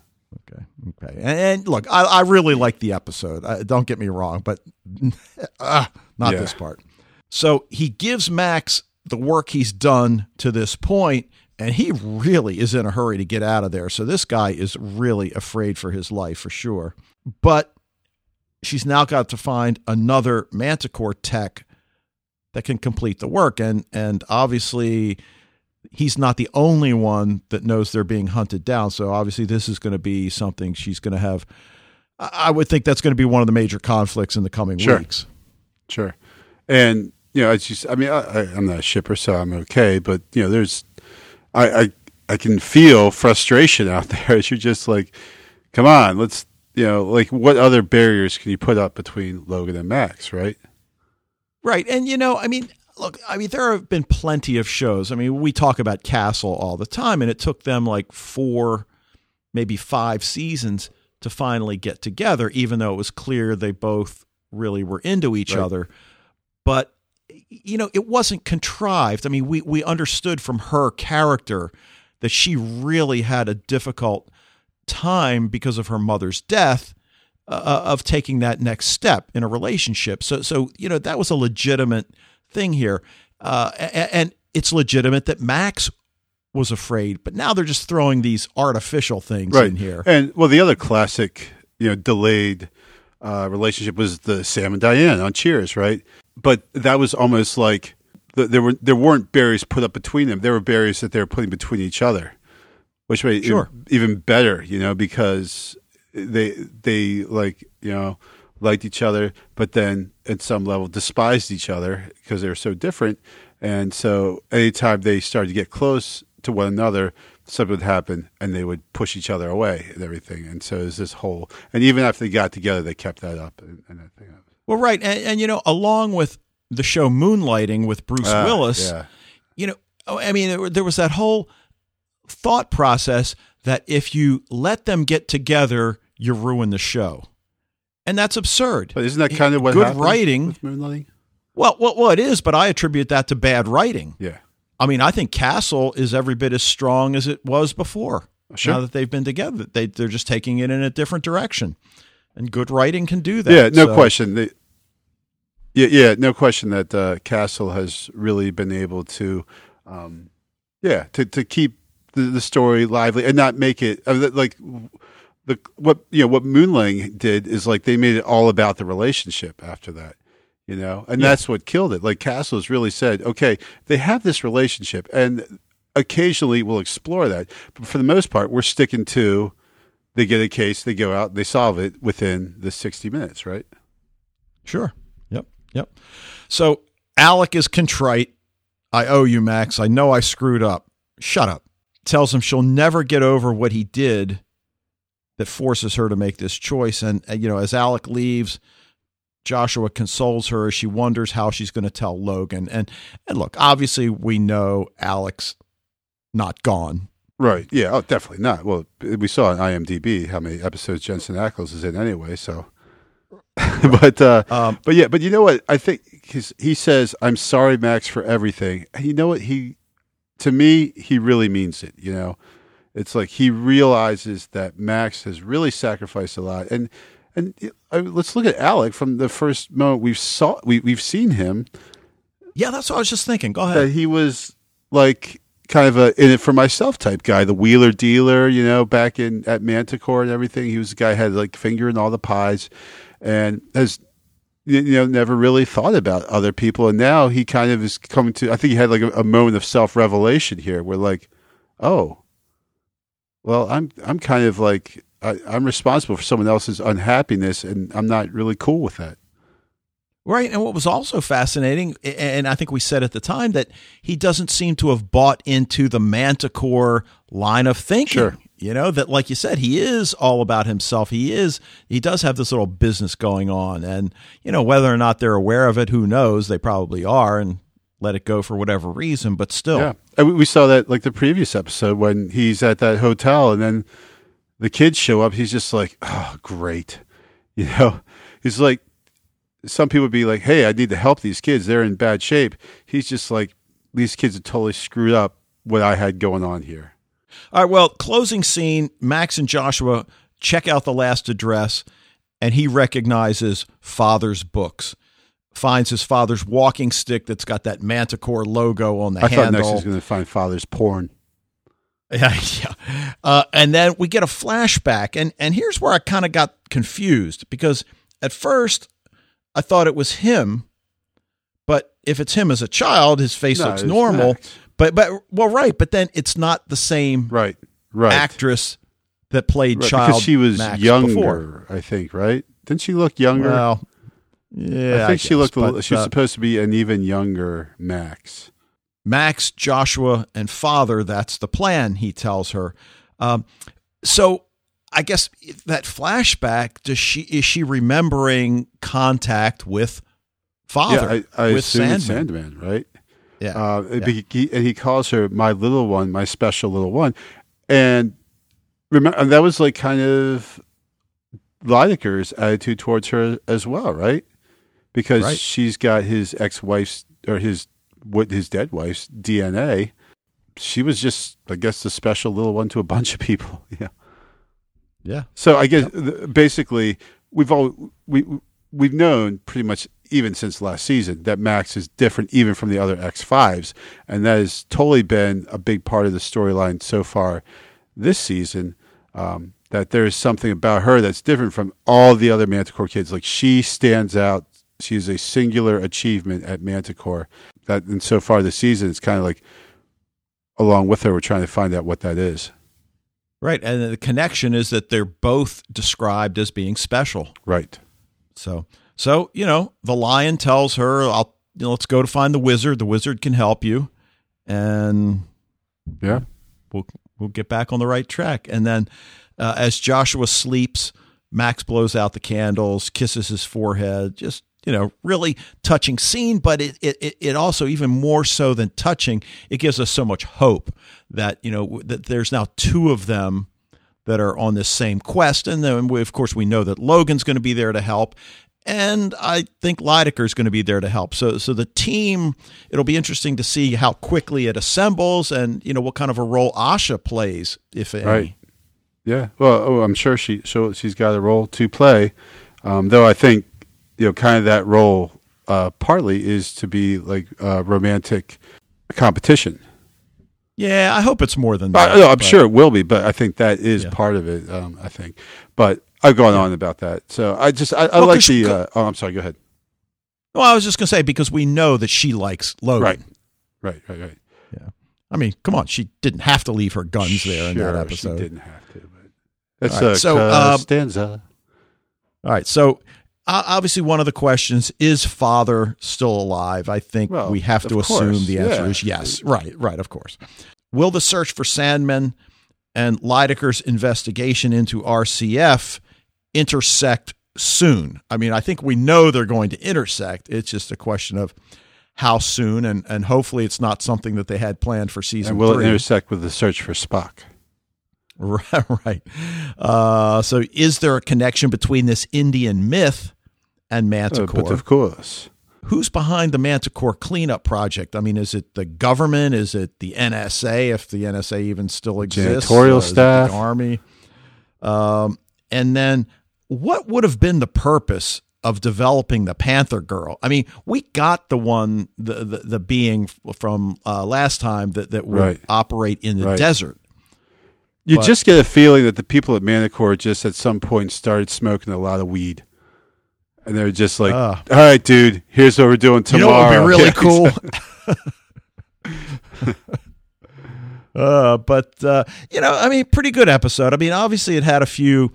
Speaker 1: Okay. Okay. And, and look, I, I really like the episode. Uh, don't get me wrong, but uh, not
Speaker 2: Yeah.
Speaker 1: this part. So he gives Max the work he's done to this point, and he really is in a hurry to get out of there. So this guy is really afraid for his life for sure. But she's now got to find another Manticore tech that can complete the work. And and obviously he's not the only one that knows they're being hunted down. So obviously, this is going to be something she's going to have. I would think that's going to be one of the major conflicts in the coming
Speaker 2: Sure.
Speaker 1: weeks.
Speaker 2: Sure. And you know, it's just. I mean, I, I, I'm not a shipper, so I'm okay. But you know, there's, I, I, I can feel frustration out there. As you're just like, come on, let's. You know, like what other barriers can you put up between Logan and Max, right?
Speaker 1: Right. And, you know, I mean, look, I mean, there have been plenty of shows. I mean, we talk about Castle all the time, and it took them like four, maybe five seasons to finally get together, even though it was clear they both really were into each
Speaker 2: Right.
Speaker 1: other. But, you know, it wasn't contrived. I mean, we, we understood from her character that she really had a difficult time because of her mother's death uh, of taking that next step in a relationship. So, so you know that was a legitimate thing here, uh, and it's legitimate that Max was afraid, but now they're just throwing these artificial things
Speaker 2: Right
Speaker 1: in here.
Speaker 2: And well, the other classic, you know, delayed uh, relationship was the Sam and Diane on Cheers, right? But that was almost like th- there were there weren't barriers put up between them. There were barriers that they were putting between each other, which made it even better, you know, because they they like you know liked each other, but then at some level despised each other because they were so different. And so anytime they started to get close to one another, something would happen and they would push each other away and everything. And so there's this whole, and even after they got together, they kept that up and, and that thing up.
Speaker 1: Well, right, and, and you know, along with the show Moonlighting with Bruce
Speaker 2: Ah,
Speaker 1: Willis,
Speaker 2: Yeah.
Speaker 1: you know, oh, I mean, there- there was that whole thought process that if you let them get together, you ruin the show. And that's absurd.
Speaker 2: But isn't that kind of what
Speaker 1: Good writing.
Speaker 2: with Moonlighting?
Speaker 1: Well, well, well, it is, but I attribute that to bad writing.
Speaker 2: Yeah.
Speaker 1: I mean, I think Castle is every bit as strong as it was before.
Speaker 2: Sure.
Speaker 1: Now that they've been together, they they're just taking it in a different direction, and good writing can do that.
Speaker 2: Yeah, no
Speaker 1: So-
Speaker 2: question. They, yeah, yeah, no question that uh, Castle has really been able to, um, yeah, to to keep the, the story lively and not make it uh, like the what you know what Moonlighting did is like they made it all about the relationship after that, you know, and
Speaker 1: Yeah.
Speaker 2: that's what killed it. Like Castle has really said, okay, they have this relationship, and occasionally we'll explore that, but for the most part, we're sticking to. They get a case, they go out, they solve it within the sixty minutes, right?
Speaker 1: Sure. Yep. Yep. So Alec is contrite. I owe you, Max. I know I screwed up. Shut up. Tells him she'll never get over what he did that forces her to make this choice. And, uh, you know, as Alec leaves, Joshua consoles her as she wonders how she's going to tell Logan. And, and look, obviously, we know Alec's not gone.
Speaker 2: Right. Yeah. Oh, definitely not. Well, we saw on IMDb how many episodes Jensen Ackles is in anyway. So, but uh,
Speaker 1: Um,
Speaker 2: but yeah, but you know what? I think his, he says, "I'm sorry, Max, for everything." And you know what? He, to me, he really means it. You know, it's like he realizes that Max has really sacrificed a lot, and and uh, let's look at Alec from the first moment we've saw we we've seen him
Speaker 1: yeah, that's what I was just thinking. Go ahead.
Speaker 2: he was like kind of a in it for myself type guy, the wheeler dealer, you know, back in at Manticore and everything. He was the guy had like finger in all the pies and has you know never really thought about other people and now he kind of is coming to I think he had like a, a moment of self revelation here where like, oh, well, I'm I'm kind of like I, I'm responsible for someone else's unhappiness and I'm not really cool with that.
Speaker 1: Right. And what was also fascinating, and I think we said at the time, that he doesn't seem to have bought into the Manticore line of thinking.
Speaker 2: Sure.
Speaker 1: You know, that like you said, he is all about himself. He is, he does have this little business going on. And, you know, whether or not they're aware of it, who knows? They probably are and let it go for whatever reason, but still.
Speaker 2: Yeah, and we- we saw that like the previous episode when he's at that hotel and then the kids show up. He's just like, oh, great, you know. He's like, some people would be like, hey, I need to help these kids. They're in bad shape. He's just like, these kids have totally screwed up what I had going on here.
Speaker 1: All right. Well, closing scene Max and Joshua check out the last address, and he recognizes father's books. Finds his father's walking stick that's got that Manticore logo on the
Speaker 2: I thought
Speaker 1: handle.
Speaker 2: next he was going to find father's porn.
Speaker 1: Yeah, yeah. Uh, and then we get a flashback, and and here's where I kind of got confused because at first I thought it was him, but if it's him as a child, his face
Speaker 2: No,
Speaker 1: looks normal. But but well, right. But then it's not the same
Speaker 2: Right, right.
Speaker 1: actress that played
Speaker 2: Right,
Speaker 1: child
Speaker 2: because she was
Speaker 1: Max
Speaker 2: younger,
Speaker 1: before.
Speaker 2: I think. Right? Didn't she look younger?
Speaker 1: Well, yeah,
Speaker 2: I think she
Speaker 1: guess,
Speaker 2: looked. a
Speaker 1: but,
Speaker 2: little, she was
Speaker 1: uh,
Speaker 2: supposed to be an even younger Max.
Speaker 1: Max, Joshua, and father. That's the plan, he tells her. Um, so I guess that flashback, does she is she remembering contact with father?
Speaker 2: Yeah, I, I
Speaker 1: with
Speaker 2: assume
Speaker 1: Sandman.
Speaker 2: Sandman, right?
Speaker 1: Yeah.
Speaker 2: Uh,
Speaker 1: Yeah.
Speaker 2: he, and he calls her my little one, my special little one, and remember and that was like kind of Lydecker's attitude towards her as well, right? Because
Speaker 1: Right.
Speaker 2: she's got his ex-wife's or his what his dead wife's DNA. She was just, I guess, the special little one to a bunch of people. Yeah.
Speaker 1: Yeah.
Speaker 2: So I guess basically we've all we we've known pretty much even since last season that Max is different even from the other X fives, and that has totally been a big part of the storyline so far this season. Um, that there is something about her that's different from all the other Manticore kids. Like she stands out. she is a singular achievement at Manticore. That and so far this season, it's kind of like along with her, we're trying to find out what that is.
Speaker 1: Right. And the connection is that they're both described as being special.
Speaker 2: Right.
Speaker 1: So so, you know, the lion tells her, I'll you know, let's go to find the wizard. The wizard can help you. And
Speaker 2: Yeah.
Speaker 1: we'll we'll get back on the right track. And then uh, as Joshua sleeps, Max blows out the candles, kisses his forehead, just you know, really touching scene, but it, it, it also, even more so than touching, it gives us so much hope that, you know, that there's now two of them that are on this same quest. And then, we, of course, we know that Logan's going to be there to help. And I think Lydecker is going to be there to help. So, so the team, it'll be interesting to see how quickly it assembles, and you know what kind of a role Asha plays, if any.
Speaker 2: Right. Yeah. Well, oh, I'm sure she she's got a role to play. Um, though I think you know, kind of that role uh, partly is to be like uh, romantic competition.
Speaker 1: Yeah, I hope it's more than that.
Speaker 2: I, no, I'm sure it will be, but I think that is yeah. part of it. Um, I think, but I've gone yeah. on about that. So I just I, I well, like the. Uh, oh, I'm sorry. Go ahead.
Speaker 1: Well, I was just going to say because we know that she likes Logan.
Speaker 2: Right. Right. Right. Right.
Speaker 1: Yeah. I mean, come on. She didn't have to leave her guns
Speaker 2: sure,
Speaker 1: there in that episode.
Speaker 2: She didn't have to. But that's right, a so, uh, stanza.
Speaker 1: All right. So Uh, obviously, one of the questions is father still alive? I think well, we have to assume course. the answer yeah. is yes. Right. Right. Of course. Will the search for Sandman and Lydecker's investigation into RCF intersect soon. I mean, I think we know they're going to intersect. It's just a question of how soon, and, and hopefully it's not something that they had planned for season.
Speaker 2: And will
Speaker 1: three.
Speaker 2: it intersect with the search for Spock?
Speaker 1: Right. right. Uh, so, is there a connection between this Indian myth and Manticore?
Speaker 2: Uh, but of course.
Speaker 1: Who's behind the Manticore cleanup project? I mean, is it the government? Is it the NSA? If the NSA even still exists,
Speaker 2: janitorial uh, staff,
Speaker 1: the army, um, and then what would have been the purpose of developing the Panther Girl? I mean, we got the one, the the, the being from uh, last time that that would right. operate in the right. desert.
Speaker 2: You but, just get a feeling that the people at Manticore just at some point started smoking a lot of weed. And they're just like, uh, all right, dude, here's what we're doing tomorrow.
Speaker 1: You know be really cool? uh, but, uh, you know, I mean, pretty good episode. I mean, obviously it had a few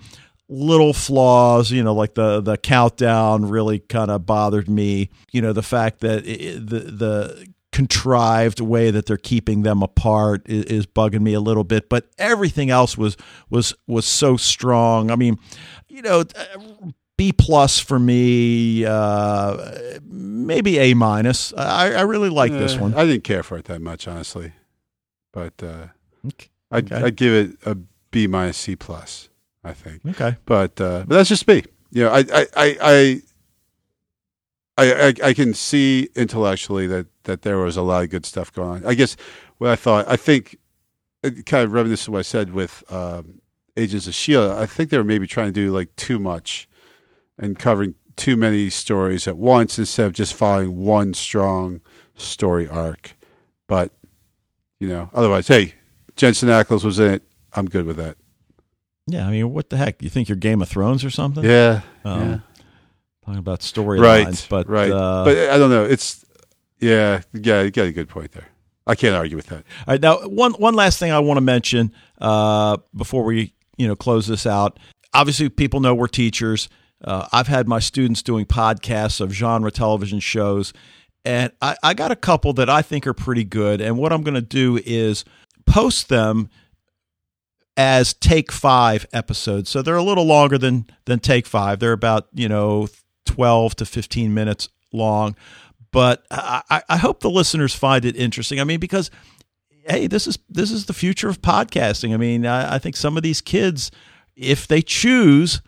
Speaker 1: little flaws, you know, like the the countdown really kind of bothered me. You know, the fact that it, the the contrived way that they're keeping them apart is, is, bugging me a little bit, but everything else was was was so strong. I mean, you know, B plus for me, uh, maybe A minus. I, I really like this one.
Speaker 2: I didn't care for it that much, honestly, but uh, okay. I'd, I'd give it a B minus C plus. I think.
Speaker 1: Okay.
Speaker 2: But uh, but that's just me. You know, I I I I, I, I can see intellectually that that there was a lot of good stuff going on. I guess what I thought, I think, kind of reminiscent to what I said with um, Agents of Shield. I think they were maybe trying to do like too much and covering too many stories at once instead of just following one strong story arc. But you know, otherwise, hey, Jensen Ackles was in it. I'm good with that.
Speaker 1: Yeah, I mean, what the heck? You think you're Game of Thrones or something?
Speaker 2: Yeah, um, yeah.
Speaker 1: Talking about storylines,
Speaker 2: right?
Speaker 1: But
Speaker 2: right,
Speaker 1: uh,
Speaker 2: but I don't know. It's yeah, yeah. You got a good point there. I can't argue with that.
Speaker 1: All right, now one one last thing I want to mention uh, before we you know close this out. Obviously, people know we're teachers. Uh, I've had my students doing podcasts of genre television shows, and I, I got a couple that I think are pretty good. And what I'm going to do is post them as Take Five episodes. So they're a little longer than than Take Five. They're about you know twelve to fifteen minutes long. But I, I hope the listeners find it interesting. I mean, because hey, this is this is the future of podcasting. I mean, I, I think some of these kids, if they choose,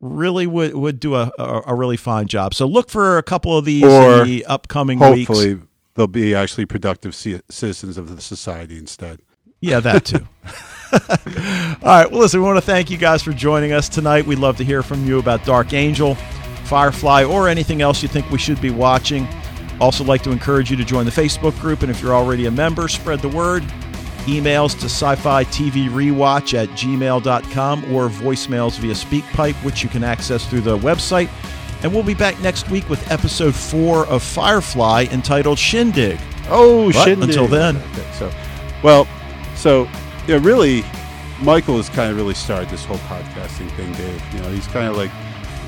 Speaker 1: really would would do a, a, a, really fine job. So look for a couple of these or in the upcoming
Speaker 2: hopefully
Speaker 1: weeks.
Speaker 2: they'll be actually productive citizens of the society instead.
Speaker 1: Yeah, that too. All right. Well, listen, we want to thank you guys for joining us tonight. We'd love to hear from you about Dark Angel, Firefly, or anything else you think we should be watching. Also, like to encourage you to join the Facebook group, and if you're already a member, spread the word. Emails to sci fi TV rewatch at gmail.com or voicemails via SpeakPipe, which you can access through the website. And we'll be back next week with episode four of Firefly entitled Shindig.
Speaker 2: Oh,
Speaker 1: but
Speaker 2: Shindig.
Speaker 1: Until then.
Speaker 2: Okay, so, well, so yeah, really, Michael has kind of really started this whole podcasting thing, Dave. You know, he's kind of like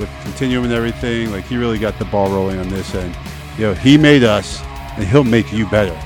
Speaker 2: with Continuum and everything. Like he really got the ball rolling on this, and you know, he made us, and he'll make you better.